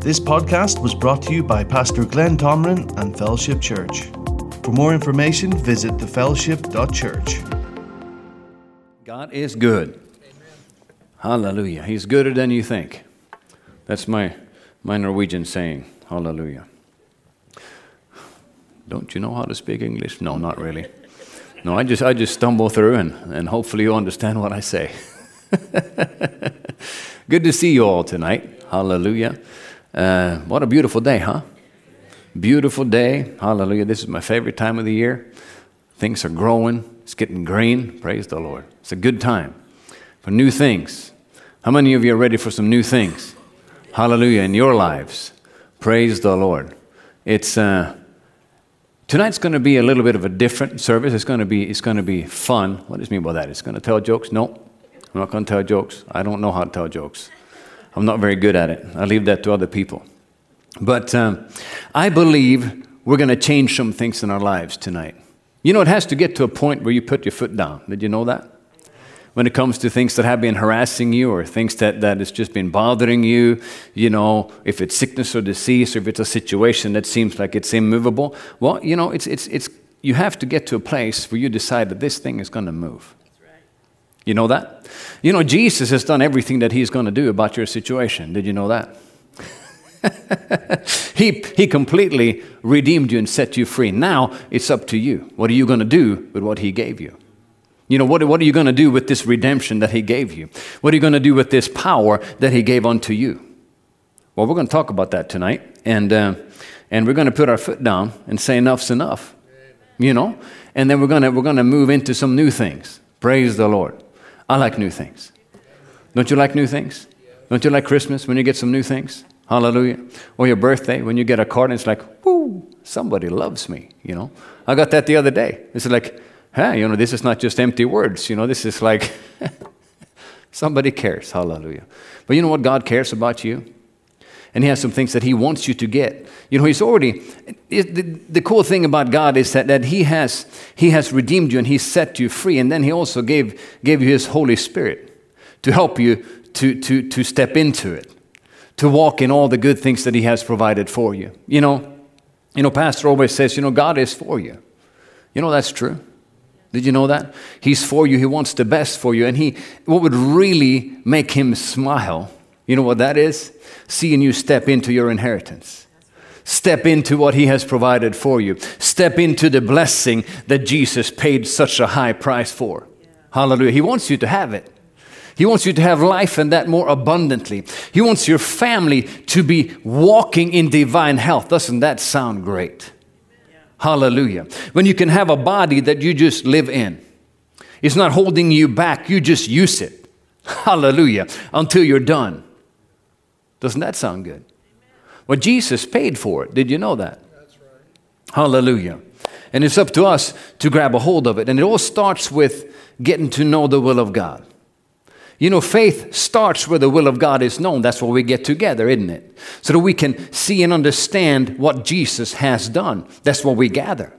This podcast was brought to you by Pastor Glenn Tomrin and Fellowship Church. For more information, visit thefellowship.church. God is good. Amen. Hallelujah. He's gooder than you think. That's my, my Norwegian saying. Hallelujah. Don't you know how to speak English? No, not really. No, I just, I just stumble through and, and hopefully you understand what I say. Good to see you all tonight. Hallelujah. Uh, what a beautiful day, huh? Beautiful day. Hallelujah. This is my favorite time of the year. Things are growing, it's getting green. Praise the Lord. It's a good time for new things. How many of you are ready for some new things? Hallelujah. In your lives. Praise the Lord. It's. Uh, Tonight's going to be a little bit of a different service. It's going to be, it's going to be fun. What does it mean by that? It's going to tell jokes? No, I'm not going to tell jokes. I don't know how to tell jokes. I'm not very good at it. I leave that to other people. But um, I believe we're going to change some things in our lives tonight. You know, it has to get to a point where you put your foot down. Did you know that? When it comes to things that have been harassing you or things that, that has just been bothering you, you know, if it's sickness or disease or if it's a situation that seems like it's immovable, well, you know, it's, it's, it's, you have to get to a place where you decide that this thing is going to move. You know that? You know, Jesus has done everything that he's going to do about your situation. Did you know that? he, he completely redeemed you and set you free. Now it's up to you. What are you going to do with what he gave you? You know, what, what are you going to do with this redemption that he gave you? What are you going to do with this power that he gave unto you? Well, we're going to talk about that tonight. And, uh, and we're going to put our foot down and say enough's enough. You know? And then we're going to, we're going to move into some new things. Praise the Lord. I like new things. Don't you like new things? Don't you like Christmas when you get some new things? Hallelujah. Or your birthday when you get a card and it's like, whoo, somebody loves me, you know. I got that the other day. It's like, hey, you know, this is not just empty words, you know, this is like somebody cares. Hallelujah. But you know what God cares about you? And he has some things that he wants you to get. You know, he's already, it, the, the, cool thing about God is that, that he, has, he has redeemed you and he set you free. And then he also gave, gave you his Holy Spirit to help you to, to, to step into it, to walk in all the good things that he has provided for you. You know, you know, Pastor always says, you know, God is for you. You know, that's true. Did you know that? He's for you. He wants the best for you. And he, what would really make him smile, you know what that is? Seeing you step into your inheritance. Step into what He has provided for you. Step into the blessing that Jesus paid such a high price for. Yeah. Hallelujah. He wants you to have it. He wants you to have life and that more abundantly. He wants your family to be walking in divine health. Doesn't that sound great? Yeah. Hallelujah. When you can have a body that you just live in, it's not holding you back, you just use it. Hallelujah. Until you're done. Doesn't that sound good? Well, Jesus paid for it. Did you know that? That's right. Hallelujah. And it's up to us to grab a hold of it. And it all starts with getting to know the will of God. You know, faith starts where the will of God is known. That's where we get together, isn't it? So that we can see and understand what Jesus has done. That's where we gather.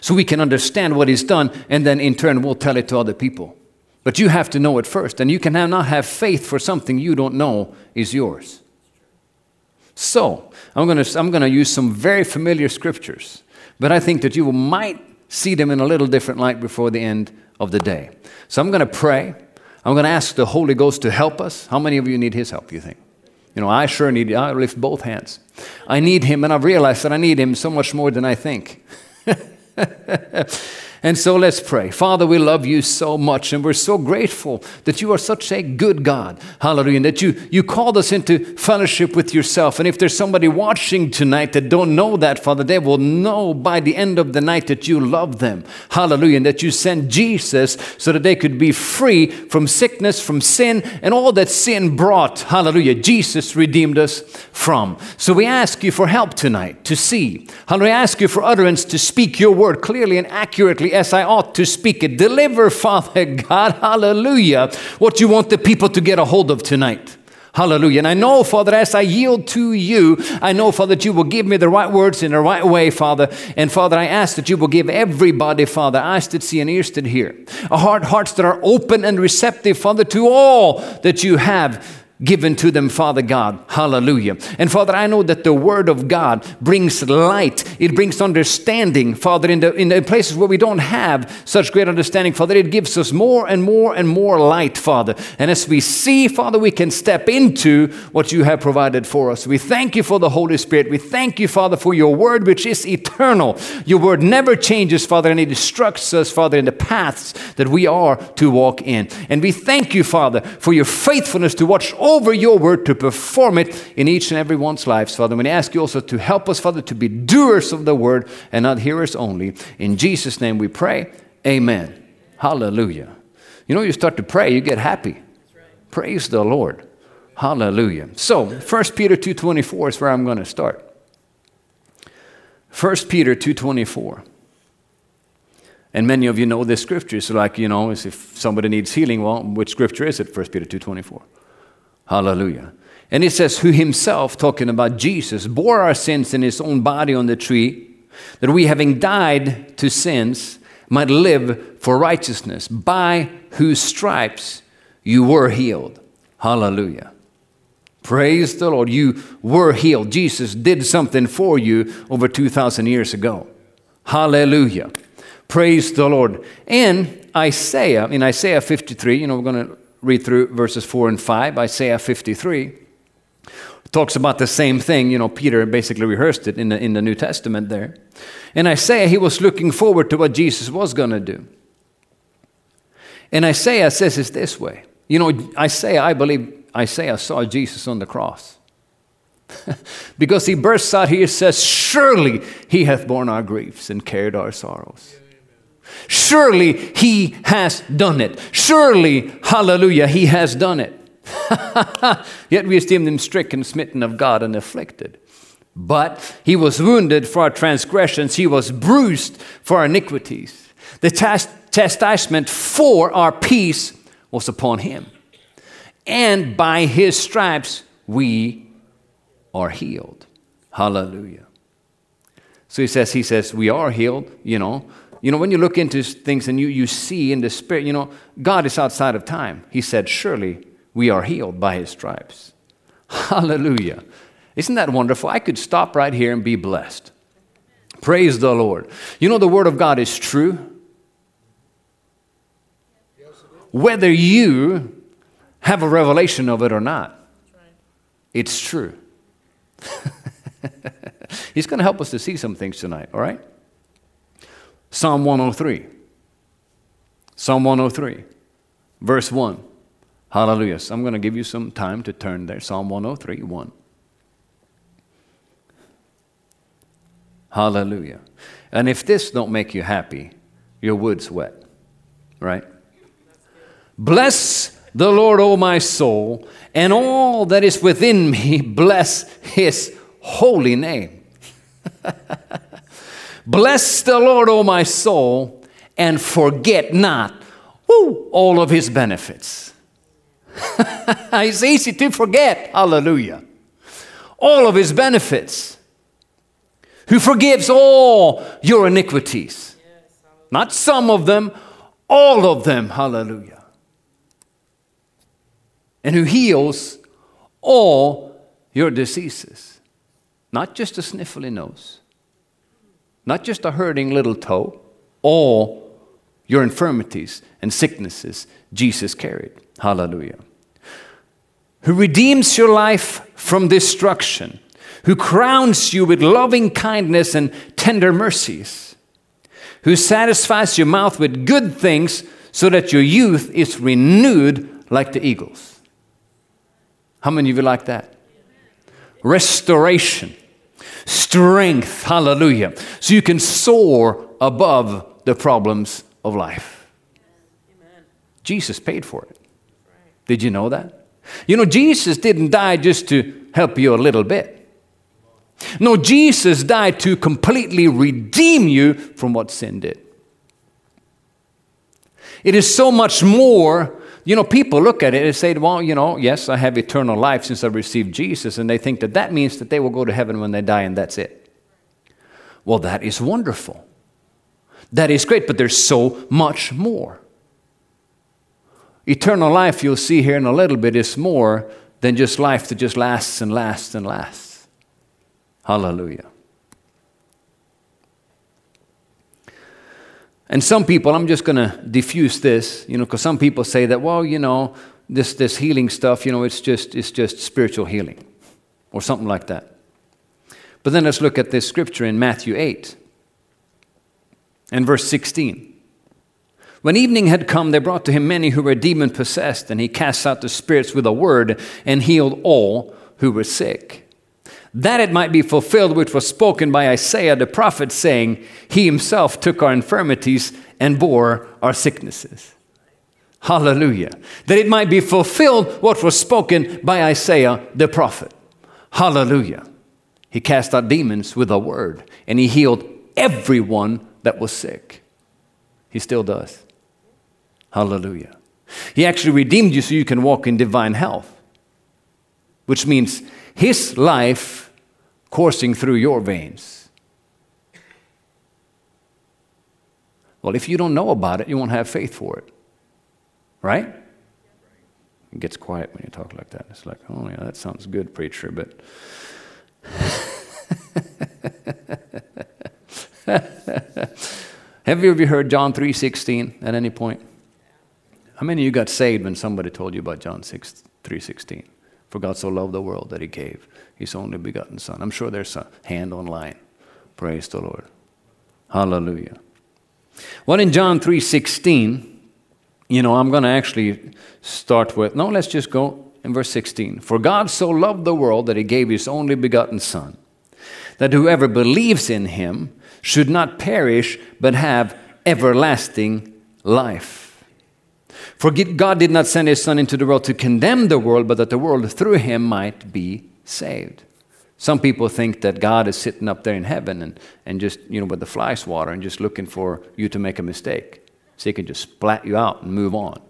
So we can understand what He's done, and then in turn, we'll tell it to other people. But you have to know it first. And you can not have faith for something you don't know is yours. So, I'm going to I'm going to use some very familiar scriptures, but I think that you might see them in a little different light before the end of the day. So, I'm going to pray. I'm going to ask the Holy Ghost to help us. How many of you need His help, you think? You know, I sure need, I lift both hands. I need Him, and I've realized that I need Him so much more than I think. And so let's pray. Father, we love you so much, and we're so grateful that you are such a good God. Hallelujah. And that you, you called us into fellowship with yourself. And if there's somebody watching tonight that don't know that, Father, they will know by the end of the night that you love them. Hallelujah. And that you sent Jesus so that they could be free from sickness, from sin, and all that sin brought. Hallelujah. Jesus redeemed us from. So we ask you for help tonight to see. Hallelujah. I ask you for utterance to speak your word clearly and accurately as I ought to speak it. Deliver, Father God, hallelujah, what you want the people to get a hold of tonight. Hallelujah. And I know, Father, as I yield to you, I know, Father, that you will give me the right words in the right way, Father. And Father, I ask that you will give everybody, Father, eyes that see and ears that hear, a heart, hearts that are open and receptive, Father, to all that you have given to them, Father God. Hallelujah. And Father, I know that the Word of God brings light, it brings understanding, Father, in the, in the places where we don't have such great understanding, Father, it gives us more and more and more light, Father. And as we see, Father, we can step into what you have provided for us. We thank you for the Holy Spirit. We thank you, Father, for your Word, which is eternal. Your Word never changes, Father, and it instructs us, Father, in the paths that we are to walk in. And we thank you, Father, for your faithfulness to watch over your word to perform it in each and every one's lives, Father. We ask you also to help us, Father, to be doers of the word and not hearers only. In Jesus' name we pray. Amen. Hallelujah. You know, you start to pray, you get happy. Right. Praise the Lord. Hallelujah. So, 1 Peter 2.24 is where I'm going to start. 1 Peter 2.24. And many of you know this scripture. So, like, you know, if somebody needs healing, well, which scripture is it? 1 Peter 2.24. Hallelujah. And it says, Who himself, talking about Jesus, bore our sins in his own body on the tree, that we, having died to sins, might live for righteousness, by whose stripes you were healed. Hallelujah. Praise the Lord. You were healed. Jesus did something for you over 2,000 years ago. Hallelujah. Praise the Lord. In Isaiah, in Isaiah 53, you know, we're going to read through verses 4 and 5, Isaiah 53 talks about the same thing. You know, Peter basically rehearsed it in the, in the New Testament there. And Isaiah, he was looking forward to what Jesus was going to do. And Isaiah says it this way. You know, Isaiah, I believe Isaiah saw Jesus on the cross. because he bursts out here, says, Surely he hath borne our griefs and carried our sorrows. Surely he has done it. Surely, hallelujah, he has done it. Yet we esteem him stricken, smitten of God, and afflicted. But he was wounded for our transgressions, he was bruised for our iniquities. The chastisement for our peace was upon him. And by his stripes we are healed. Hallelujah. So he says, he says, we are healed, you know, you know, when you look into things and you, you see in the Spirit, you know, God is outside of time. He said, Surely we are healed by his stripes. Hallelujah. Isn't that wonderful? I could stop right here and be blessed. Praise the Lord. You know, the Word of God is true. Whether you have a revelation of it or not, it's true. He's going to help us to see some things tonight, all right? Psalm 103. Psalm 103, verse 1. Hallelujah. So I'm going to give you some time to turn there. Psalm 103, 1. Hallelujah. And if this don't make you happy, your wood's wet, right? Bless the Lord, O my soul, and all that is within me, bless his holy name. Bless the Lord, O my soul, and forget not woo, all of his benefits. it's easy to forget. Hallelujah. All of his benefits. Who forgives all your iniquities. Not some of them, all of them. Hallelujah. And who heals all your diseases. Not just a sniffly nose not just a hurting little toe, all your infirmities and sicknesses Jesus carried. Hallelujah. Who redeems your life from destruction, who crowns you with loving kindness and tender mercies, who satisfies your mouth with good things so that your youth is renewed like the eagles. How many of you like that? Restoration strength, hallelujah, so you can soar above the problems of life. Amen. Jesus paid for it. Did you know that? You know, Jesus didn't die just to help you a little bit. No, Jesus died to completely redeem you from what sin did. It is so much more you know, people look at it and say, well, you know, yes, I have eternal life since I received Jesus, and they think that that means that they will go to heaven when they die and that's it. Well, that is wonderful. That is great, but there's so much more. Eternal life, you'll see here in a little bit, is more than just life that just lasts and lasts and lasts. Hallelujah. And some people, I'm just going to diffuse this, you know, because some people say that, well, you know, this, this healing stuff, you know, it's just, it's just spiritual healing or something like that. But then let's look at this scripture in Matthew 8 and verse 16. When evening had come, they brought to him many who were demon possessed, and he cast out the spirits with a word and healed all who were sick. That it might be fulfilled which was spoken by Isaiah the prophet, saying, He himself took our infirmities and bore our sicknesses. Hallelujah. That it might be fulfilled what was spoken by Isaiah the prophet. Hallelujah. He cast out demons with a word, and he healed everyone that was sick. He still does. Hallelujah. He actually redeemed you so you can walk in divine health, which means His life coursing through your veins. Well, if you don't know about it, you won't have faith for it. Right? It gets quiet when you talk like that. It's like, oh, yeah, that sounds good, preacher, but. Have you ever heard John 3:16 at any point? How many of you got saved when somebody told you about John 6, 3.16? For God so loved the world that he gave his only begotten Son. I'm sure there's a hand online. Praise the Lord. Hallelujah. Well, in John 3.16, you know, I'm going to actually start with, no, let's just go in verse 16. For God so loved the world that he gave his only begotten Son, that whoever believes in him should not perish, but have everlasting life. For God did not send his Son into the world to condemn the world, but that the world through him might be saved. Some people think that God is sitting up there in heaven and, and just, you know, with the fly swatter and just looking for you to make a mistake. So he can just splat you out and move on.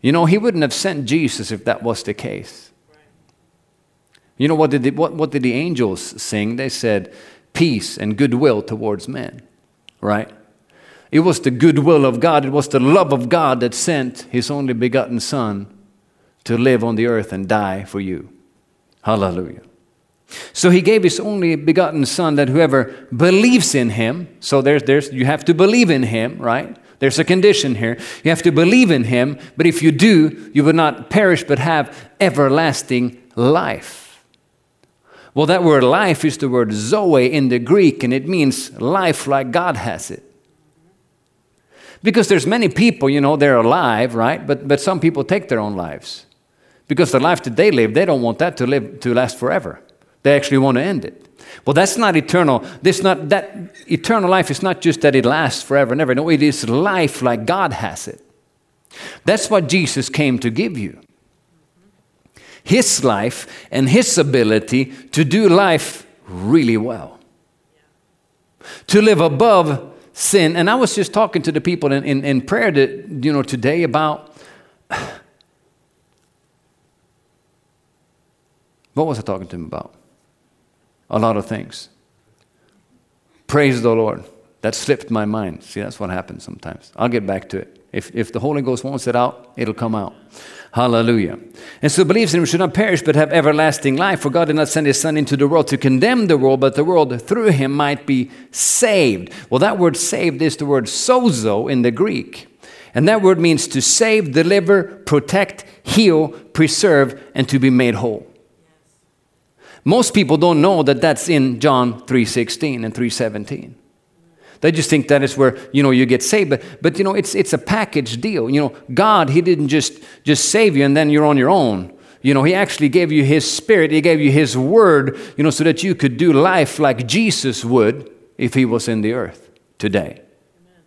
You know, he wouldn't have sent Jesus if that was the case. You know, what did, the, what, what did the angels sing? They said, peace and goodwill towards men, right? It was the goodwill of God, it was the love of God that sent His only begotten Son to live on the earth and die for you. Hallelujah. So He gave His only begotten Son that whoever believes in Him, so there's, there's, you have to believe in Him, right? There's a condition here. You have to believe in Him, but if you do, you will not perish but have everlasting life. Well, that word life is the word zoe in the Greek, and it means life like God has it. Because there's many people, you know, they're alive, right? But, but some people take their own lives. Because the life that they live, they don't want that to live to last forever. They actually want to end it. Well, that's not eternal. This not that eternal life is not just that it lasts forever and ever. No, it is life like God has it. That's what Jesus came to give you. His life and his ability to do life really well. To live above sin. And I was just talking to the people in, in, in prayer that, you know, today about what was I talking to him about? A lot of things. Praise the Lord. That slipped my mind. See, that's what happens sometimes. I'll get back to it. If, if the Holy Ghost wants it out, it'll come out. Hallelujah. And so believes in him should not perish but have everlasting life. For God did not send his Son into the world to condemn the world, but the world through him might be saved. Well, that word saved is the word sozo in the Greek. And that word means to save, deliver, protect, heal, preserve, and to be made whole. Most people don't know that that's in John 3:16 and 3:17. They just think that is where you know you get saved. But, but you know, it's it's a package deal. You know, God, He didn't just just save you and then you're on your own. You know, He actually gave you His Spirit, He gave you His Word, you know, so that you could do life like Jesus would if He was in the earth today. Amen.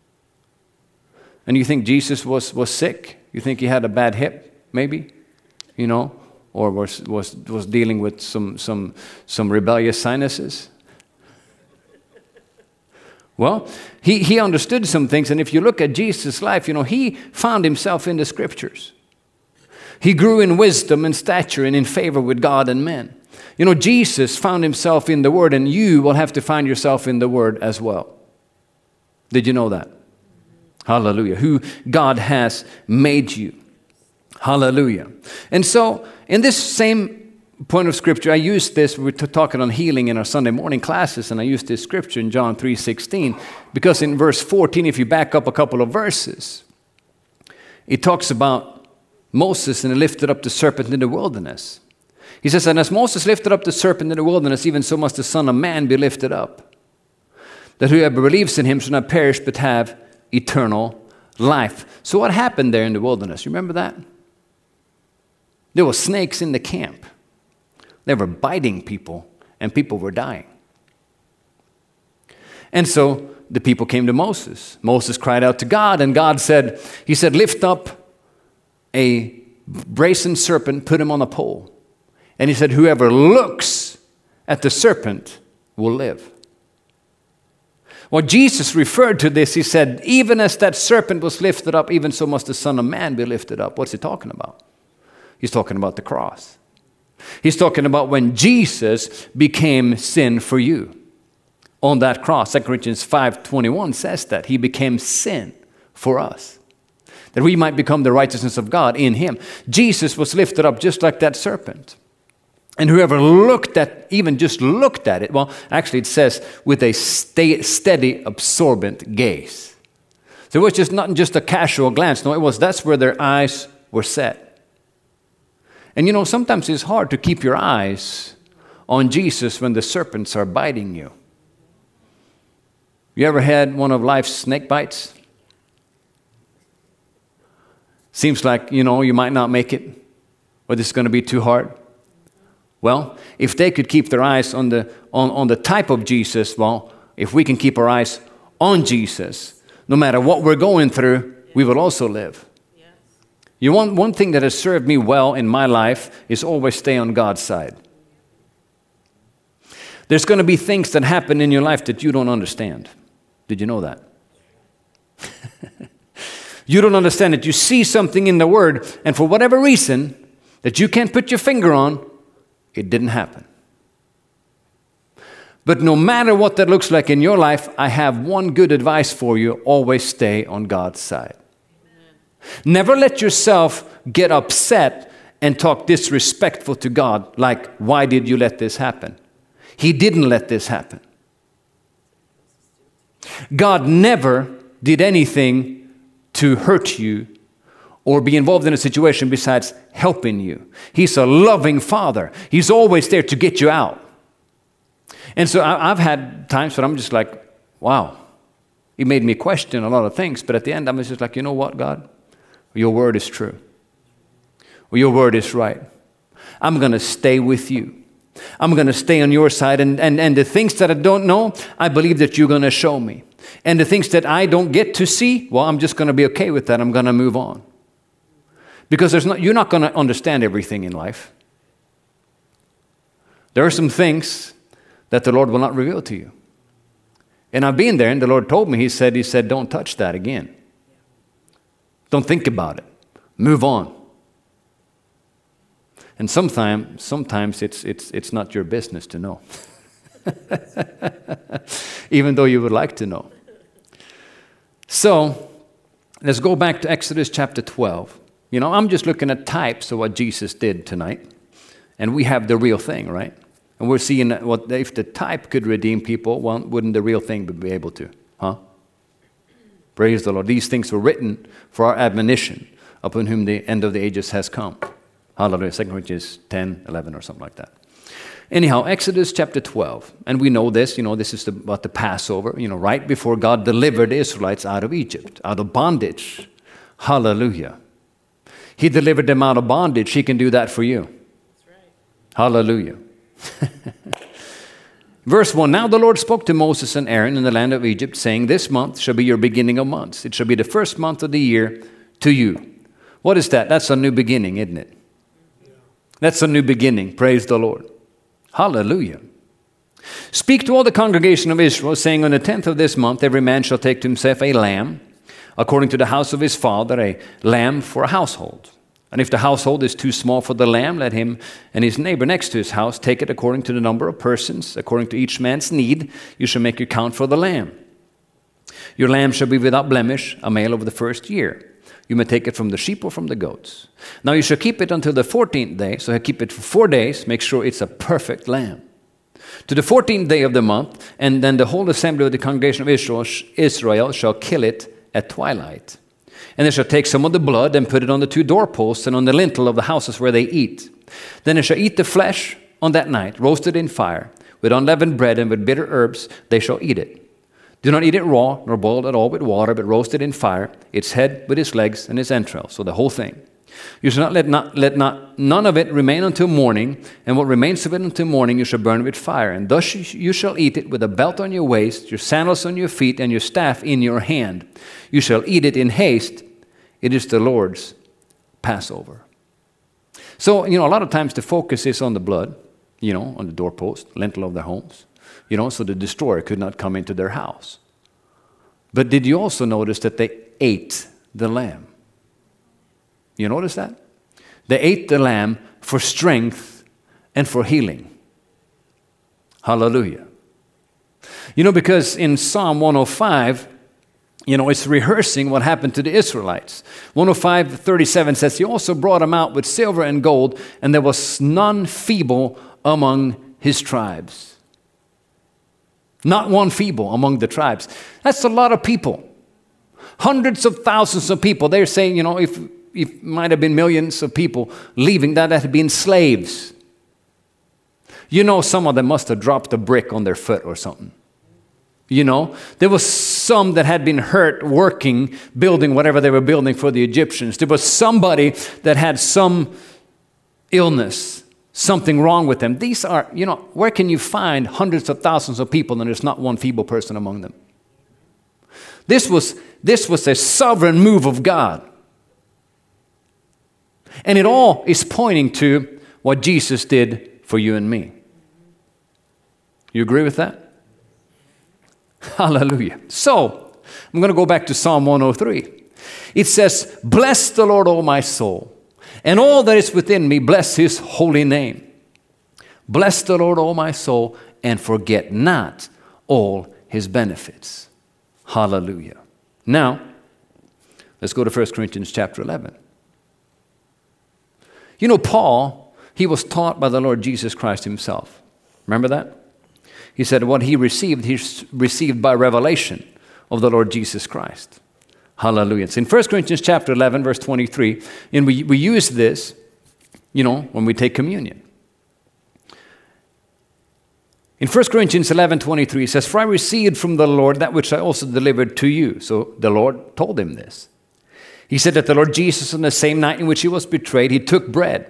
And you think Jesus was, was sick? You think he had a bad hip, maybe? You know? Or was, was, was dealing with some, some, some rebellious sinuses? Well, he, he understood some things, and if you look at Jesus' life, you know, he found himself in the scriptures. He grew in wisdom and stature and in favor with God and men. You know, Jesus found himself in the Word, and you will have to find yourself in the Word as well. Did you know that? Hallelujah. Who God has made you. Hallelujah. And so, in this same point of scripture, I used this, We're talking on healing in our Sunday morning classes, and I used this scripture in John 3.16, because in verse 14, if you back up a couple of verses, it talks about Moses and he lifted up the serpent in the wilderness. He says, And as Moses lifted up the serpent in the wilderness, even so must the Son of Man be lifted up, that whoever believes in him shall not perish but have eternal life. So, what happened there in the wilderness? You remember that? There were snakes in the camp. They were biting people, and people were dying. And so the people came to Moses. Moses cried out to God, and God said, He said, Lift up a brazen serpent, put him on a pole. And he said, Whoever looks at the serpent will live. Well, Jesus referred to this. He said, Even as that serpent was lifted up, even so must the Son of Man be lifted up. What's he talking about? He's talking about the cross. He's talking about when Jesus became sin for you on that cross. 2 Corinthians 5:21 says that he became sin for us. That we might become the righteousness of God in him. Jesus was lifted up just like that serpent. And whoever looked at, even just looked at it, well, actually it says with a steady, absorbent gaze. So it was just not just a casual glance. No, it was that's where their eyes were set. And you know, sometimes it's hard to keep your eyes on Jesus when the serpents are biting you. You ever had one of life's snake bites? Seems like, you know, you might not make it, or this is going to be too hard. Well, if they could keep their eyes on the, on, on the type of Jesus, well, if we can keep our eyes on Jesus, no matter what we're going through, we will also live. You want one thing that has served me well in my life is always stay on God's side. There's going to be things that happen in your life that you don't understand. Did you know that? you don't understand it. You see something in the Word, and for whatever reason that you can't put your finger on, it didn't happen. But no matter what that looks like in your life, I have one good advice for you always stay on God's side. Never let yourself get upset and talk disrespectful to God, like, why did you let this happen? He didn't let this happen. God never did anything to hurt you or be involved in a situation besides helping you. He's a loving father, He's always there to get you out. And so I've had times when I'm just like, wow, He made me question a lot of things, but at the end, I'm just like, you know what, God? Your word is true. Your word is right. I'm going to stay with you. I'm going to stay on your side. And, and, and the things that I don't know, I believe that you're going to show me. And the things that I don't get to see, well, I'm just going to be okay with that. I'm going to move on. Because there's not, you're not going to understand everything in life. There are some things that the Lord will not reveal to you. And I've been there, and the Lord told me, He said, He said, don't touch that again. Don't think about it. Move on. And sometimes, sometimes it's, it's, it's not your business to know, even though you would like to know. So, let's go back to Exodus chapter 12. You know, I'm just looking at types of what Jesus did tonight, and we have the real thing, right? And we're seeing what if the type could redeem people, well, wouldn't the real thing be able to? Huh? Praise the Lord. These things were written for our admonition, upon whom the end of the ages has come. Hallelujah. 2 Corinthians 10, 11, or something like that. Anyhow, Exodus chapter 12. And we know this, you know, this is the, about the Passover, you know, right before God delivered the Israelites out of Egypt, out of bondage. Hallelujah. He delivered them out of bondage. He can do that for you. Right. Hallelujah. Verse 1 Now the Lord spoke to Moses and Aaron in the land of Egypt, saying, This month shall be your beginning of months. It shall be the first month of the year to you. What is that? That's a new beginning, isn't it? That's a new beginning. Praise the Lord. Hallelujah. Speak to all the congregation of Israel, saying, On the tenth of this month, every man shall take to himself a lamb, according to the house of his father, a lamb for a household. And if the household is too small for the lamb, let him and his neighbor next to his house take it according to the number of persons, according to each man's need. You shall make your count for the lamb. Your lamb shall be without blemish, a male of the first year. You may take it from the sheep or from the goats. Now you shall keep it until the 14th day, so keep it for four days, make sure it's a perfect lamb. To the 14th day of the month, and then the whole assembly of the congregation of Israel shall kill it at twilight. And they shall take some of the blood and put it on the two doorposts and on the lintel of the houses where they eat. Then they shall eat the flesh on that night, roasted in fire, with unleavened bread and with bitter herbs, they shall eat it. Do not eat it raw, nor boiled at all with water, but roast it in fire, its head with its legs and its entrails, so the whole thing. You shall not let, not, let not, none of it remain until morning, and what remains of it until morning you shall burn with fire. And thus you shall eat it with a belt on your waist, your sandals on your feet, and your staff in your hand. You shall eat it in haste. It is the Lord's Passover. So, you know, a lot of times the focus is on the blood, you know, on the doorpost, lintel of their homes you know, so the destroyer could not come into their house. But did you also notice that they ate the lamb? You notice that? They ate the lamb for strength and for healing. Hallelujah. You know, because in Psalm 105, you know, it's rehearsing what happened to the Israelites. 105 37 says, He also brought them out with silver and gold, and there was none feeble among his tribes. Not one feeble among the tribes. That's a lot of people. Hundreds of thousands of people. They're saying, you know, if it might have been millions of people leaving that had been slaves. You know, some of them must have dropped a brick on their foot or something. You know, there was some that had been hurt working, building whatever they were building for the Egyptians. There was somebody that had some illness something wrong with them. These are, you know, where can you find hundreds of thousands of people and there's not one feeble person among them? This was, this was a sovereign move of God. And it all is pointing to what Jesus did for you and me. You agree with that? Hallelujah. So, I'm going to go back to Psalm 103. It says, Bless the Lord, O my soul and all that is within me, bless his holy name. Bless the Lord, O my soul, and forget not all his benefits. Hallelujah. Now, let's go to 1 Corinthians chapter 11. You know, Paul, he was taught by the Lord Jesus Christ himself. Remember that? He said what he received, he received by revelation of the Lord Jesus Christ. Hallelujah. It's in 1 Corinthians chapter 11, verse 23, and we, we use this, you know, when we take communion. In 1 Corinthians 11, 23, it says, For I received from the Lord that which I also delivered to you. So the Lord told him this. He said that the Lord Jesus, on the same night in which he was betrayed, he took bread.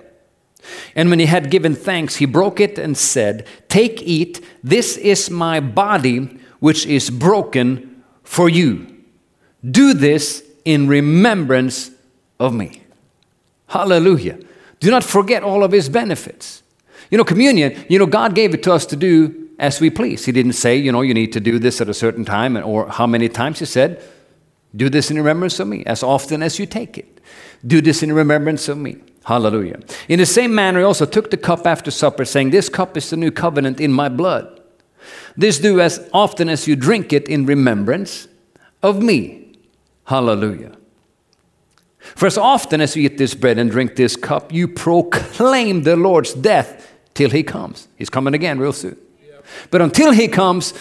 And when he had given thanks, he broke it and said, Take, eat, this is my body, which is broken for you. Do this in remembrance of me. Hallelujah. Do not forget all of his benefits. You know, communion, you know, God gave it to us to do as we please. He didn't say, you know, you need to do this at a certain time or how many times. He said, do this in remembrance of me as often as you take it. Do this in remembrance of me. Hallelujah. In the same manner, he also took the cup after supper, saying, This cup is the new covenant in my blood. This do as often as you drink it in remembrance of me. Hallelujah. For as often as you eat this bread and drink this cup, you proclaim the Lord's death till he comes. He's coming again real soon. But until he comes,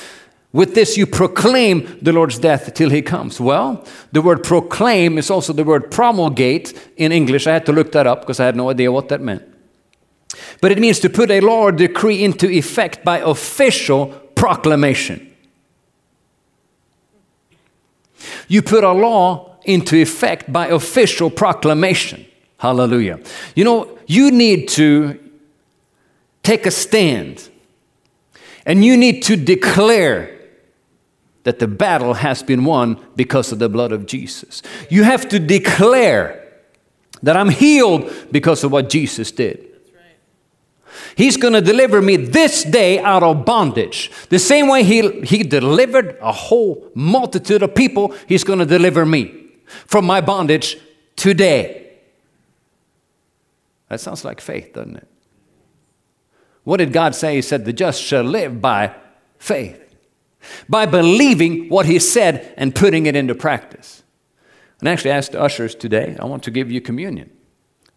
with this you proclaim the Lord's death till he comes. Well, the word proclaim is also the word promulgate in English. I had to look that up because I had no idea what that meant. But it means to put a law or decree into effect by official proclamation. You put a law into effect by official proclamation. Hallelujah. You know, you need to take a stand and you need to declare that the battle has been won because of the blood of Jesus. You have to declare that I'm healed because of what Jesus did. He's going to deliver me this day out of bondage. The same way he, he delivered a whole multitude of people, He's going to deliver me from my bondage today. That sounds like faith, doesn't it? What did God say? He said, The just shall live by faith. By believing what he said and putting it into practice. And actually, I asked the ushers today, I want to give you communion.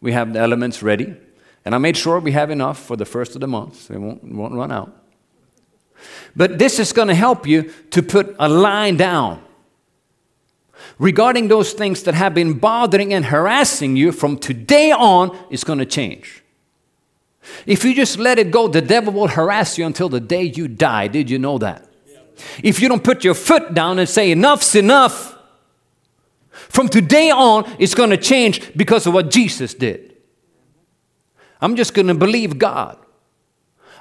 We have the elements ready, and I made sure we have enough for the first of the month, so it won't, won't run out. But this is going to help you to put a line down regarding those things that have been bothering and harassing you from today on is going to change. If you just let it go, the devil will harass you until the day you die. Did you know that? If you don't put your foot down and say, enough's enough, from today on, it's going to change because of what Jesus did. I'm just going to believe God.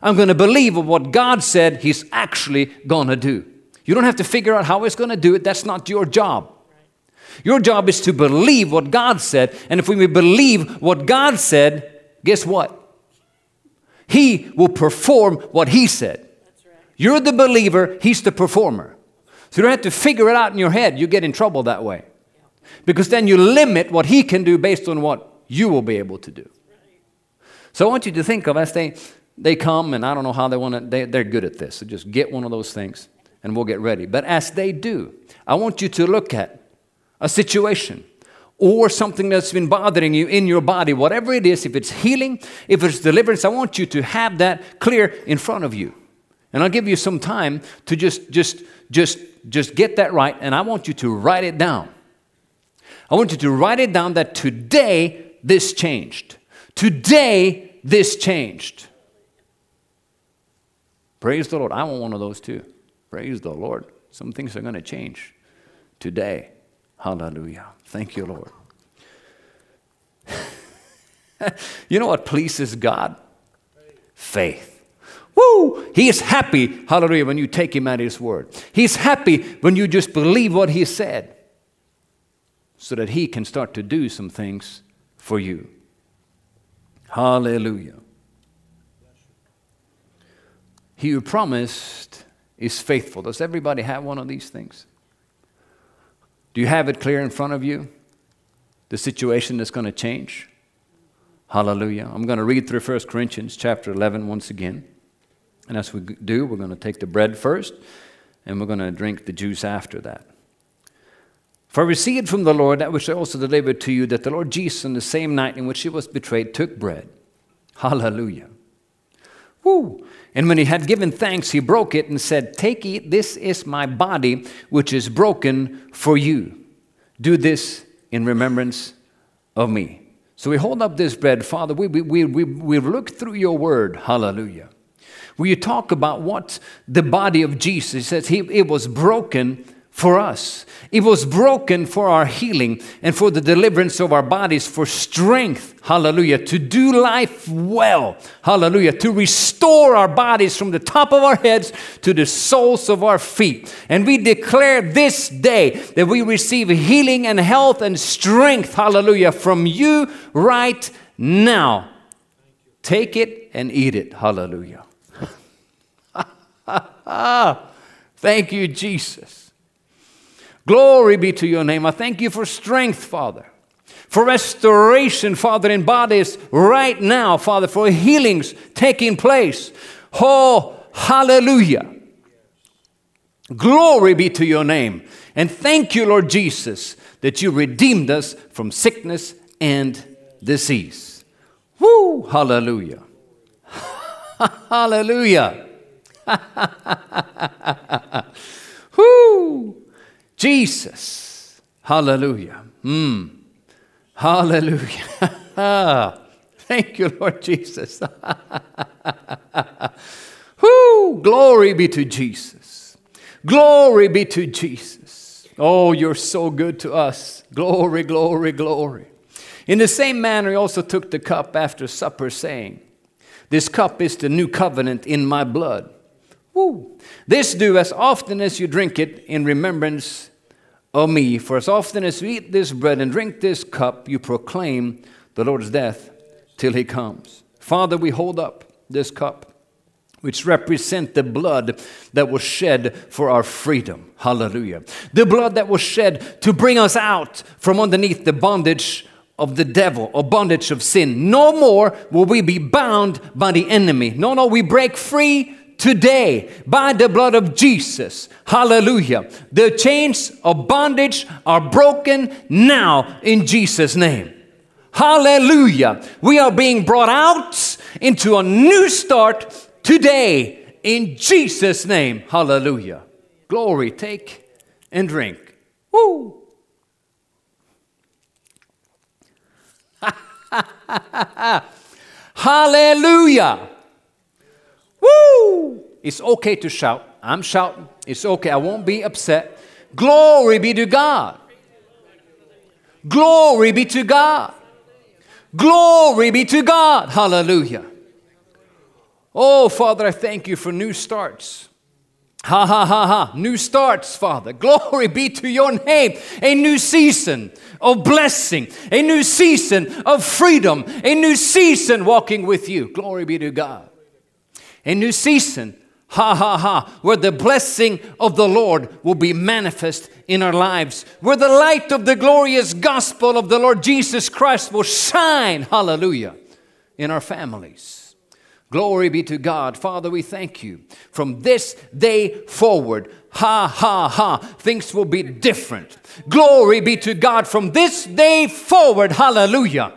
I'm going to believe what God said He's actually going to do. You don't have to figure out how He's going to do it, that's not your job. Your job is to believe what God said, and if we believe what God said, guess what? He will perform what He said. You're the believer, He's the performer. So you don't have to figure it out in your head. You get in trouble that way. Because then you limit what He can do based on what you will be able to do. So I want you to think of as they, they come, and I don't know how they want to, they, they're good at this. So just get one of those things and we'll get ready. But as they do, I want you to look at a situation or something that's been bothering you in your body, whatever it is, if it's healing, if it's deliverance, I want you to have that clear in front of you. And I'll give you some time to just just just just get that right and I want you to write it down. I want you to write it down that today this changed. Today this changed. Praise the Lord. I want one of those too. Praise the Lord. Some things are going to change today. Hallelujah. Thank you, Lord. you know what pleases God? Faith. Woo! He is happy, hallelujah, when you take him at his word. He's happy when you just believe what he said so that he can start to do some things for you. Hallelujah. He who promised is faithful. Does everybody have one of these things? Do you have it clear in front of you? The situation that's going to change? Hallelujah. I'm going to read through 1 Corinthians chapter 11 once again. And as we do, we're going to take the bread first, and we're going to drink the juice after that. For I received from the Lord that which I also delivered to you, that the Lord Jesus, on the same night in which he was betrayed, took bread. Hallelujah. Woo! And when he had given thanks, he broke it and said, Take, eat, this is my body, which is broken for you. Do this in remembrance of me. So we hold up this bread. Father, we, we, we, we, we've looked through your word. Hallelujah. Where you talk about what the body of Jesus says, he, it was broken for us. It was broken for our healing and for the deliverance of our bodies, for strength, hallelujah, to do life well, hallelujah, to restore our bodies from the top of our heads to the soles of our feet. And we declare this day that we receive healing and health and strength, hallelujah, from you right now. Take it and eat it, hallelujah. Ah, thank you, Jesus. Glory be to your name. I thank you for strength, Father. For restoration, Father, in bodies right now, Father, for healings taking place. Oh, hallelujah. Glory be to your name. And thank you, Lord Jesus, that you redeemed us from sickness and disease. Woo! Hallelujah. hallelujah. Woo! Jesus. Hallelujah. Mm. Hallelujah. Thank you, Lord Jesus. Whoo! Glory be to Jesus. Glory be to Jesus. Oh, you're so good to us. Glory, glory, glory. In the same manner, he also took the cup after supper, saying, This cup is the new covenant in my blood. Woo. This do as often as you drink it in remembrance of me. For as often as you eat this bread and drink this cup, you proclaim the Lord's death till he comes. Father, we hold up this cup which represent the blood that was shed for our freedom. Hallelujah. The blood that was shed to bring us out from underneath the bondage of the devil or bondage of sin. No more will we be bound by the enemy. No, no, we break free today by the blood of Jesus. Hallelujah. The chains of bondage are broken now in Jesus' name. Hallelujah. We are being brought out into a new start today in Jesus' name. Hallelujah. Glory. Take and drink. Woo! Hallelujah. Woo! It's okay to shout. I'm shouting. It's okay. I won't be upset. Glory be to God. Glory be to God. Glory be to God. Hallelujah. Oh, Father, I thank you for new starts. Ha ha ha ha. New starts, Father. Glory be to your name. A new season of blessing, a new season of freedom, a new season walking with you. Glory be to God. A new season, ha ha ha, where the blessing of the Lord will be manifest in our lives, where the light of the glorious gospel of the Lord Jesus Christ will shine, hallelujah, in our families. Glory be to God. Father, we thank you. From this day forward, ha ha ha, things will be different. Glory be to God. From this day forward, hallelujah.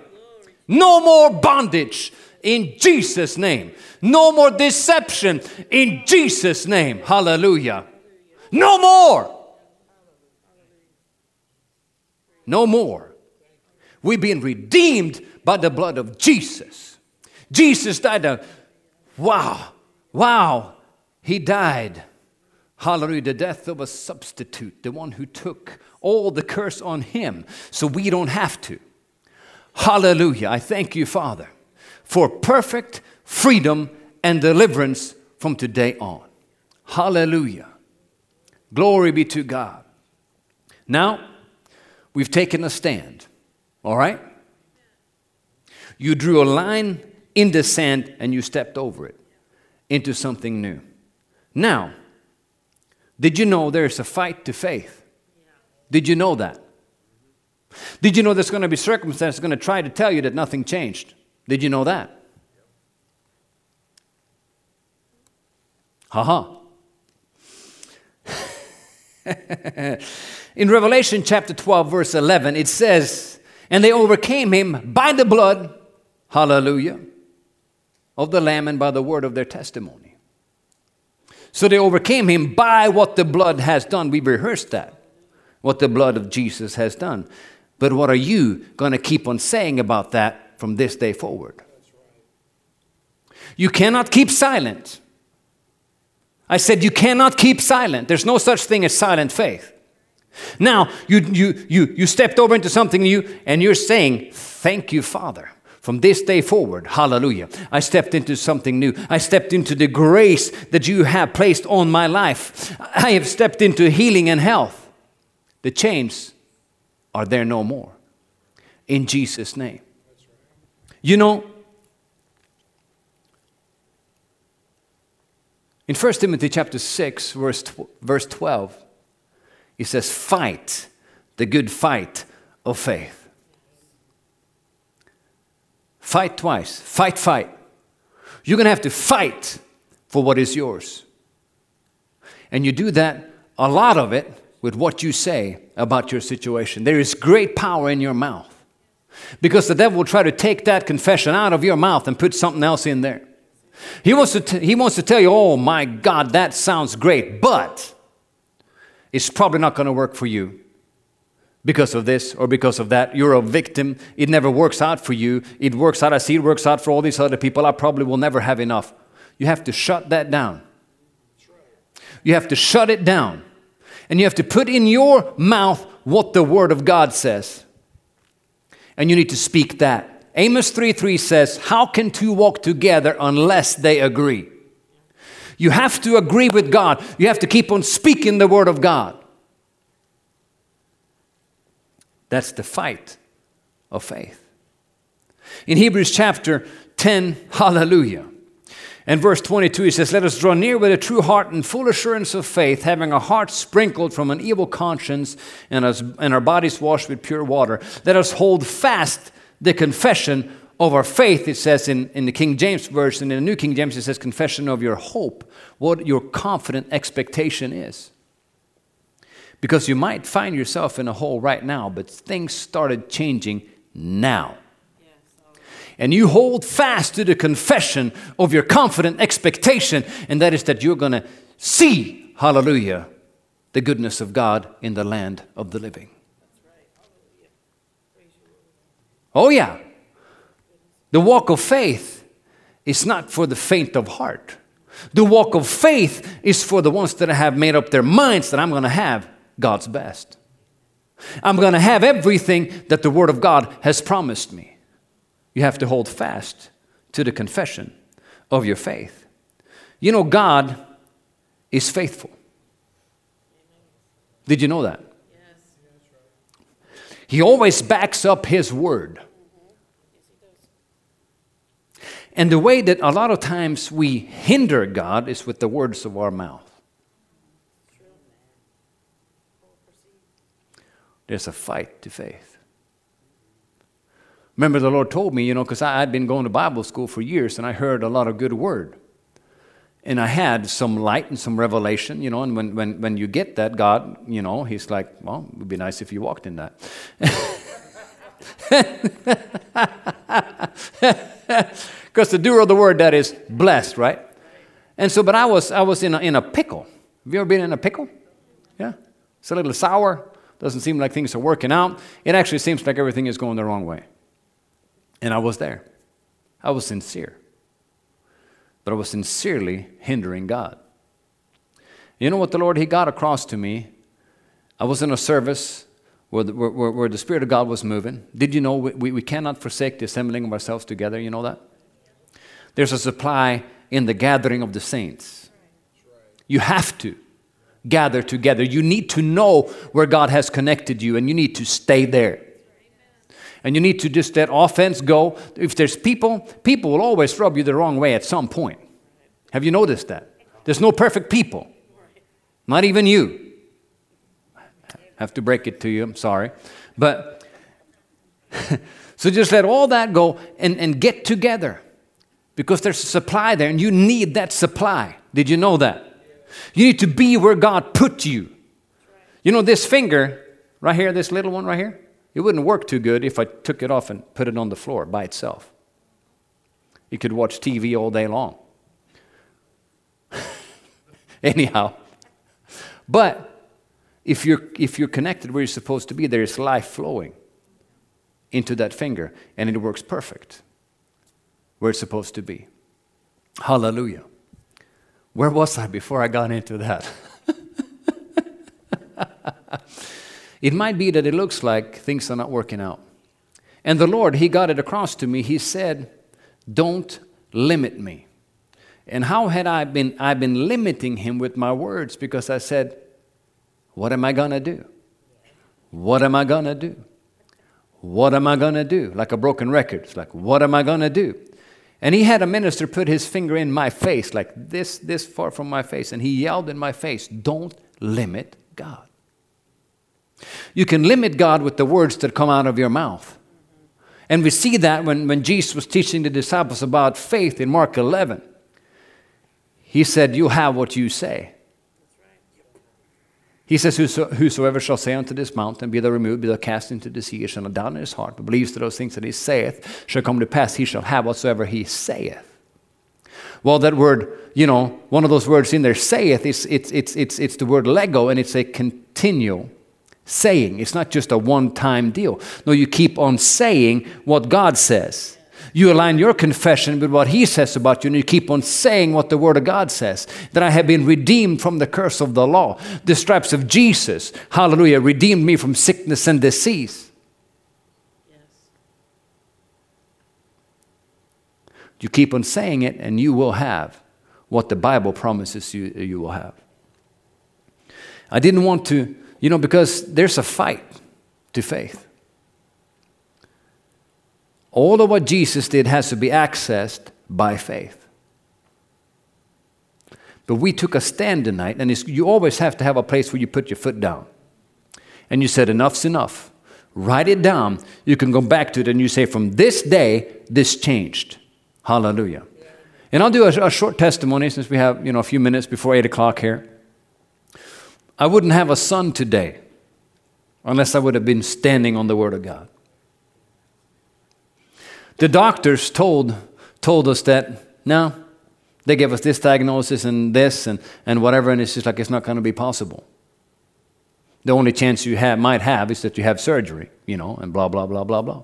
No more bondage in Jesus' name. No more deception in Jesus' name. Hallelujah. No more. No more. We've been redeemed by the blood of Jesus. Jesus died a Wow, wow, he died. Hallelujah, the death of a substitute, the one who took all the curse on him so we don't have to. Hallelujah, I thank you, Father, for perfect freedom and deliverance from today on. Hallelujah. Glory be to God. Now, we've taken a stand, all right? You drew a line in the sand and you stepped over it into something new. Now, did you know there's a fight to faith? Did you know that? Did you know there's going to be circumstances going to try to tell you that nothing changed? Did you know that? Haha. In Revelation chapter 12, verse 11, it says, And they overcame him by the blood, hallelujah, of the Lamb and by the word of their testimony. So they overcame him by what the blood has done. We rehearsed that, what the blood of Jesus has done. But what are you going to keep on saying about that from this day forward? You cannot keep silent. I said, You cannot keep silent. There's no such thing as silent faith. Now, you, you, you, you stepped over into something new and you're saying, Thank you, Father. From this day forward, hallelujah, I stepped into something new. I stepped into the grace that you have placed on my life. I have stepped into healing and health. The chains are there no more. In Jesus' name. You know, in 1 Timothy chapter 6, verse, verse 12, he says, Fight the good fight of faith. Fight twice. Fight, fight. You're going to have to fight for what is yours. And you do that, a lot of it, with what you say about your situation. There is great power in your mouth. Because the devil will try to take that confession out of your mouth and put something else in there. He wants to, t- he wants to tell you, oh my God, that sounds great, but it's probably not going to work for you because of this or because of that. You're a victim. It never works out for you. It works out. I see it works out for all these other people. I probably will never have enough. You have to shut that down. You have to shut it down. And you have to put in your mouth what the Word of God says. And you need to speak that. Amos 3 3 says, How can two walk together unless they agree? You have to agree with God. You have to keep on speaking the Word of God. That's the fight of faith. In Hebrews chapter 10, hallelujah. And verse 22, he says, Let us draw near with a true heart and full assurance of faith, having our hearts sprinkled from an evil conscience and, us, and our bodies washed with pure water. Let us hold fast the confession of our faith, it says in, in the King James Version, in the New King James, it says confession of your hope, what your confident expectation is. Because you might find yourself in a hole right now, but things started changing now. And you hold fast to the confession of your confident expectation, and that is that you're going to see, hallelujah, the goodness of God in the land of the living. Oh, yeah. The walk of faith is not for the faint of heart. The walk of faith is for the ones that have made up their minds that I'm going to have God's best. I'm going to have everything that the Word of God has promised me. You have to hold fast to the confession of your faith. You know, God is faithful. Did you know that? He always backs up His Word. And the way that a lot of times we hinder God is with the words of our mouth. There's a fight to faith. Remember, the Lord told me, you know, because I'd been going to Bible school for years and I heard a lot of good word. And I had some light and some revelation, you know, and when, when, when you get that, God, you know, He's like, well, it would be nice if you walked in that. Because the doer of the word, that is blessed, right? And so, but I was, I was in a, in a pickle. Have you ever been in a pickle? Yeah? It's a little sour. Doesn't seem like things are working out. It actually seems like everything is going the wrong way. And I was there. I was sincere. But I was sincerely hindering God. You know what the Lord, He got across to me? I was in a service where the, where, where the Spirit of God was moving. Did you know we, we cannot forsake the assembling of ourselves together? You know that? There's a supply in the gathering of the saints. You have to gather together. You need to know where God has connected you, and you need to stay there. And you need to just let offense go. If there's people, people will always rub you the wrong way at some point. Have you noticed that? There's no perfect people, not even you. I have to break it to you, I'm sorry. But so just let all that go and, and get together because there's a supply there and you need that supply. Did you know that? You need to be where God put you. You know, this finger right here, this little one right here, it wouldn't work too good if I took it off and put it on the floor by itself. You could watch TV all day long. Anyhow, but if you're, if you're connected where you're supposed to be, there is life flowing into that finger, and it works perfect where it's supposed to be. Hallelujah. Where was I before I got into that? it might be that it looks like things are not working out. And the Lord, He got it across to me. He said, Don't limit me. And how had I been? I've been limiting Him with my words because I said, What am I going to do? What am I going to do? What am I going to do? Like a broken record. It's like, What am I going to do? And he had a minister put his finger in my face, like this, this far from my face, and he yelled in my face, Don't limit God. You can limit God with the words that come out of your mouth. And we see that when, when Jesus was teaching the disciples about faith in Mark 11. He said, You have what you say. He says, Whosoever shall say unto this mountain, Be thou removed, be thou cast into the sea, shall not doubt in his heart, but believes that those things that he saith shall come to pass, he shall have whatsoever he saith. Well, that word, you know, one of those words in there, saith, it's, it's, it's, it's, it's the word lego, and it's a continual saying. It's not just a one time deal. No, you keep on saying what God says. You align your confession with what He says about you, and you keep on saying what the Word of God says that I have been redeemed from the curse of the law. The stripes of Jesus, hallelujah, redeemed me from sickness and disease. Yes. You keep on saying it, and you will have what the Bible promises you you will have. I didn't want to, you know, because there's a fight to faith. All of what Jesus did has to be accessed by faith. But we took a stand tonight, and you always have to have a place where you put your foot down. And you said, Enough's enough. write it down, you can go back to it and you say, from this day, this changed. Hallelujah. And I'll do a, a short testimony since we have you know, a few minutes before 8 o'clock here. I wouldn't have a son today unless I would have been standing on the Word of God. The doctors told, told us that, no, they gave us this diagnosis and this and, and whatever, and it's just like it's not going to be possible. The only chance you have, might have is that you have surgery, you know, and blah, blah, blah, blah, blah.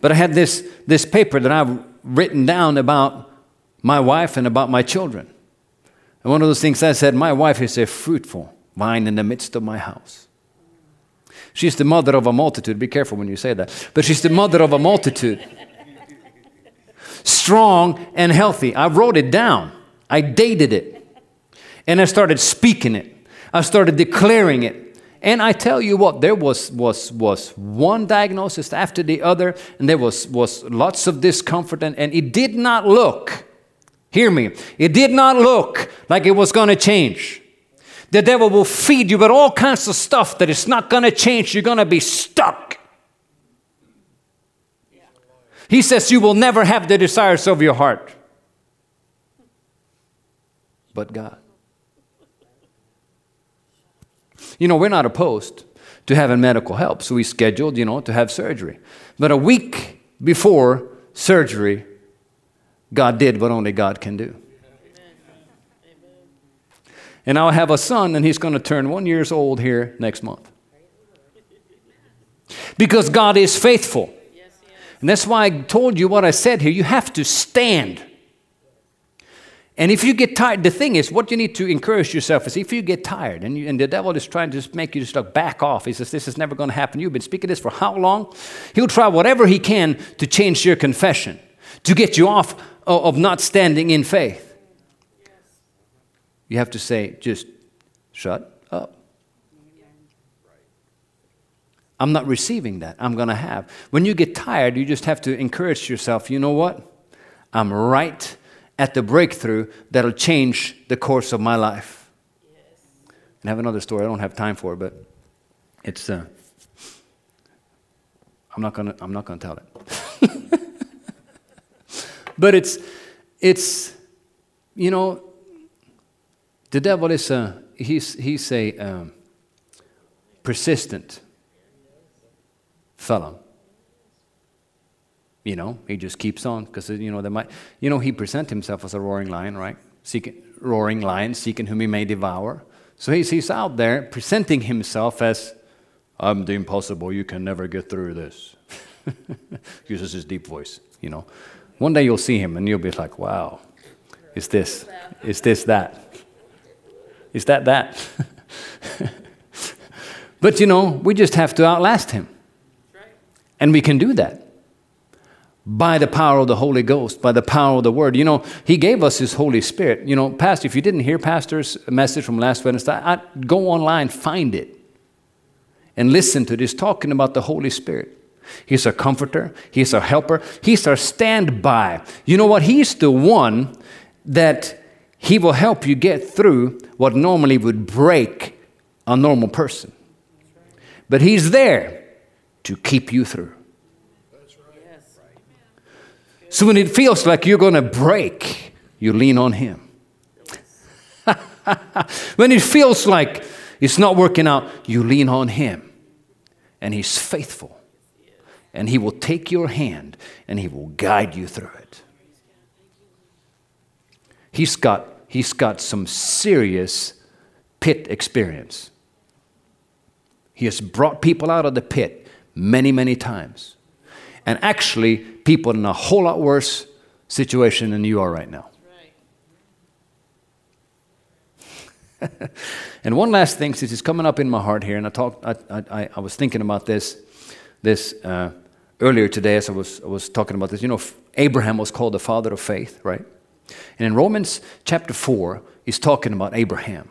But I had this, this paper that I've written down about my wife and about my children. And one of those things I said, My wife is a fruitful vine in the midst of my house. She's the mother of a multitude. Be careful when you say that. But she's the mother of a multitude. Strong and healthy. I wrote it down. I dated it. And I started speaking it. I started declaring it. And I tell you what, there was, was, was one diagnosis after the other, and there was, was lots of discomfort, and, and it did not look, hear me, it did not look like it was going to change. The devil will feed you with all kinds of stuff that it's not going to change. You're going to be stuck. He says you will never have the desires of your heart. But God. You know, we're not opposed to having medical help, so we scheduled, you know, to have surgery. But a week before surgery, God did what only God can do. And I'll have a son, and he's going to turn one years old here next month. Because God is faithful. And that's why I told you what I said here. You have to stand. And if you get tired, the thing is, what you need to encourage yourself is if you get tired and, you, and the devil is trying to just make you just like back off, he says, This is never going to happen. You've been speaking this for how long? He'll try whatever he can to change your confession, to get you off of not standing in faith. You have to say, just shut up. I'm not receiving that. I'm going to have. When you get tired, you just have to encourage yourself. You know what? I'm right at the breakthrough that'll change the course of my life. Yes. And I have another story. I don't have time for it, but it's. Uh, I'm not gonna. I'm not gonna tell it. but it's. It's. You know, the devil is a, he's, he's a um, persistent fellow. You know, he just keeps on because you know they might. You know, he presents himself as a roaring lion, right? Seeking, roaring lion, seeking whom he may devour. So he's, he's out there presenting himself as, "I'm the impossible. You can never get through this." Uses his deep voice. You know, one day you'll see him and you'll be like, "Wow, is this? Is this that? Is that that? but you know, we just have to outlast him. And we can do that by the power of the Holy Ghost, by the power of the Word. You know, He gave us His Holy Spirit. You know, Pastor, if you didn't hear Pastor's message from last Wednesday, I'd go online, find it, and listen to it. He's talking about the Holy Spirit. He's our comforter, He's our helper, He's our standby. You know what? He's the one that he will help you get through what normally would break a normal person. But He's there to keep you through. So when it feels like you're going to break, you lean on Him. when it feels like it's not working out, you lean on Him. And He's faithful. And He will take your hand and He will guide you through it. He's got, he's got some serious pit experience. He has brought people out of the pit many, many times. And actually, people in a whole lot worse situation than you are right now. and one last thing, since it's coming up in my heart here, and I talked, I, I, I was thinking about this, this uh, earlier today as I was, I was talking about this. You know, Abraham was called the father of faith, right? And in Romans chapter 4, he's talking about Abraham.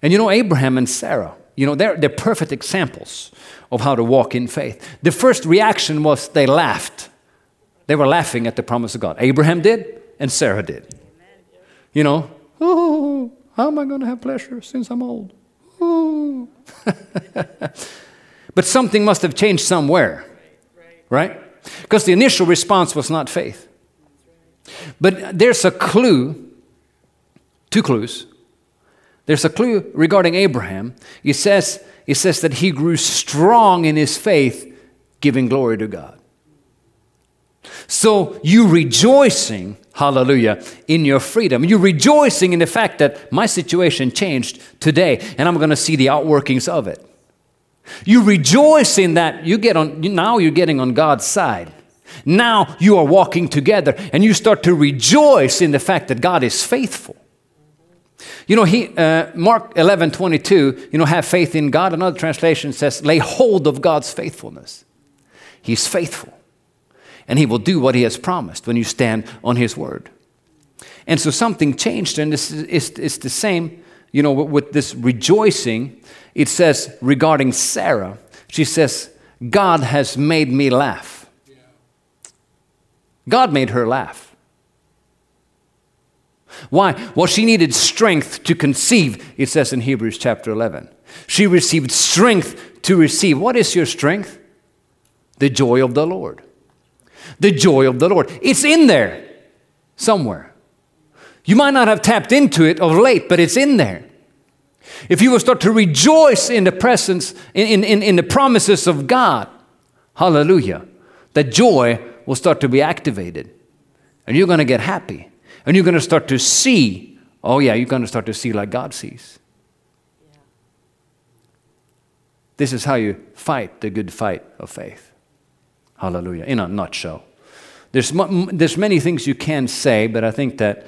And you know, Abraham and Sarah, you know, they're, they're perfect examples of how to walk in faith. The first reaction was they laughed. They were laughing at the promise of God. Abraham did, and Sarah did. You know, oh, how am I going to have pleasure since I'm old? Oh. But something must have changed somewhere, right? Because the initial response was not faith. But there's a clue, two clues. There's a clue regarding Abraham. He says, he says that he grew strong in his faith, giving glory to God. So you rejoicing, hallelujah, in your freedom. You rejoicing in the fact that my situation changed today and I'm going to see the outworkings of it. You rejoice in that you get on now you're getting on God's side. Now you are walking together and you start to rejoice in the fact that God is faithful. You know, he, uh, Mark 11, 22, you know, have faith in God. Another translation says, lay hold of God's faithfulness. He's faithful. And he will do what he has promised when you stand on his word. And so something changed, and this is, the same, you know, with this rejoicing. It says regarding Sarah, she says, God has made me laugh. God made her laugh. Why? Well, she needed strength to conceive, it says in Hebrews chapter 11. She received strength to receive. What is your strength? The joy of the Lord. The joy of the Lord. It's in there somewhere. You might not have tapped into it of late, but it's in there. If you will start to rejoice in the presence, in, in, in the promises of God, hallelujah, that joy will start to be activated. And you're going to get happy. And you're going to start to see, oh, yeah, you're going to start to see like God sees. This is how you fight the good fight of faith. Hallelujah. In a nutshell. There's, there's many things you can say, but I think that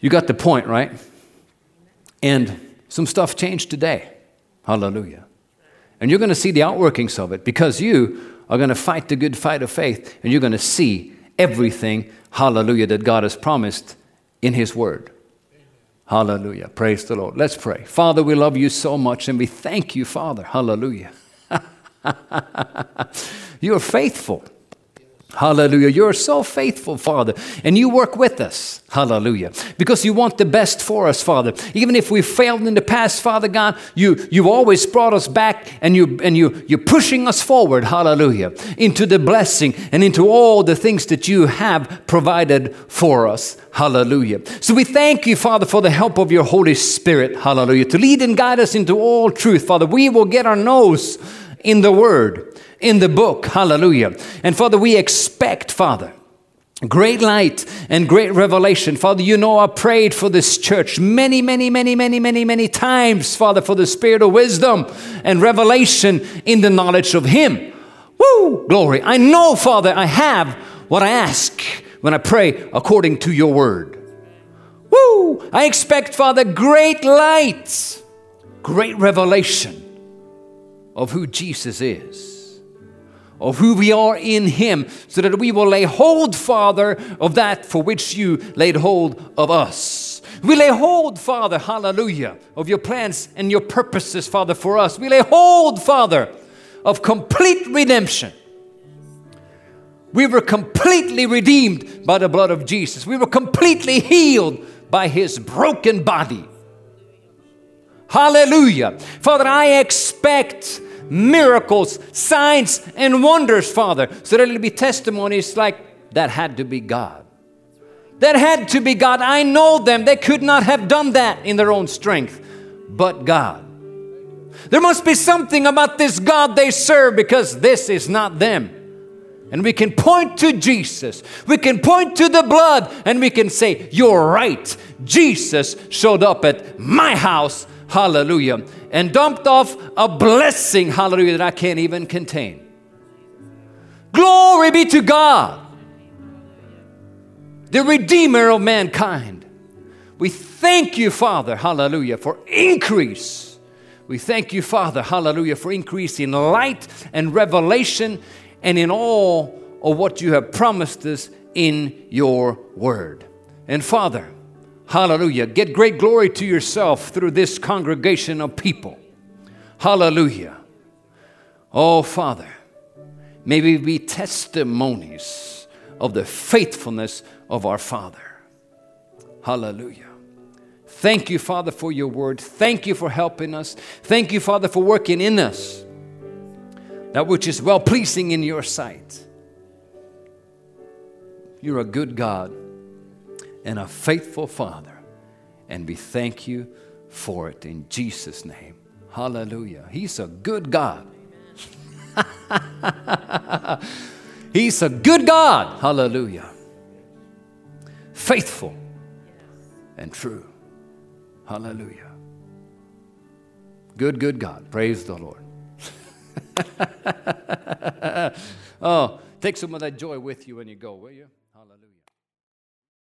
you got the point, right? And some stuff changed today. Hallelujah. And you're going to see the outworkings of it because you are going to fight the good fight of faith and you're going to see everything, hallelujah, that God has promised in His Word. Hallelujah. Praise the Lord. Let's pray. Father, we love you so much and we thank you, Father. Hallelujah. you are faithful. Hallelujah. You're so faithful, Father, and you work with us. Hallelujah. Because you want the best for us, Father. Even if we failed in the past, Father God, you, you've always brought us back and, you, and you, you're pushing us forward, hallelujah, into the blessing and into all the things that you have provided for us. Hallelujah. So we thank you, Father, for the help of your Holy Spirit. Hallelujah. To lead and guide us into all truth, Father. We will get our nose in the Word in the book. Hallelujah. And Father, we expect, Father, great light and great revelation. Father, you know I prayed for this church many, many, many, many, many, many times, Father, for the spirit of wisdom and revelation in the knowledge of Him. Woo! Glory. I know, Father, I have what I ask when I pray according to your word. Woo! I expect, Father, great light, great revelation of who Jesus is of who we are in Him, so that we will lay hold, Father, of that for which you laid hold of us. We lay hold, Father, hallelujah, of your plans and your purposes, Father, for us. We lay hold, Father, of complete redemption. We were completely redeemed by the blood of Jesus. We were completely healed by His broken body. Hallelujah. Father, I expect miracles, signs, and wonders, Father, so that it'll be testimonies like that had to be God. That had to be God. I know them. They could not have done that in their own strength, but God. There must be something about this God they serve because this is not them. And we can point to Jesus. We can point to the blood and we can say, You're right. Jesus showed up at my house. Hallelujah and dumped off a blessing, hallelujah, that I can't even contain. Glory be to God, the Redeemer of mankind. We thank you, Father, hallelujah, for increase. We thank you, Father, hallelujah, for increase in light and revelation and in all of what you have promised us in your word. And Father, Hallelujah. Get great glory to yourself through this congregation of people. Hallelujah. Oh, Father, may we be testimonies of the faithfulness of our Father. Hallelujah. Thank you, Father, for your word. Thank you for helping us. Thank you, Father, for working in us. that which is well pleasing in your sight. You're a good God and a faithful Father, and we thank you for it in Jesus' name. Hallelujah. He's a good God. He's a good God. Hallelujah. Faithful and true. Hallelujah. Good, good God. Praise the Lord. oh, take some of that joy with you when you go, will you?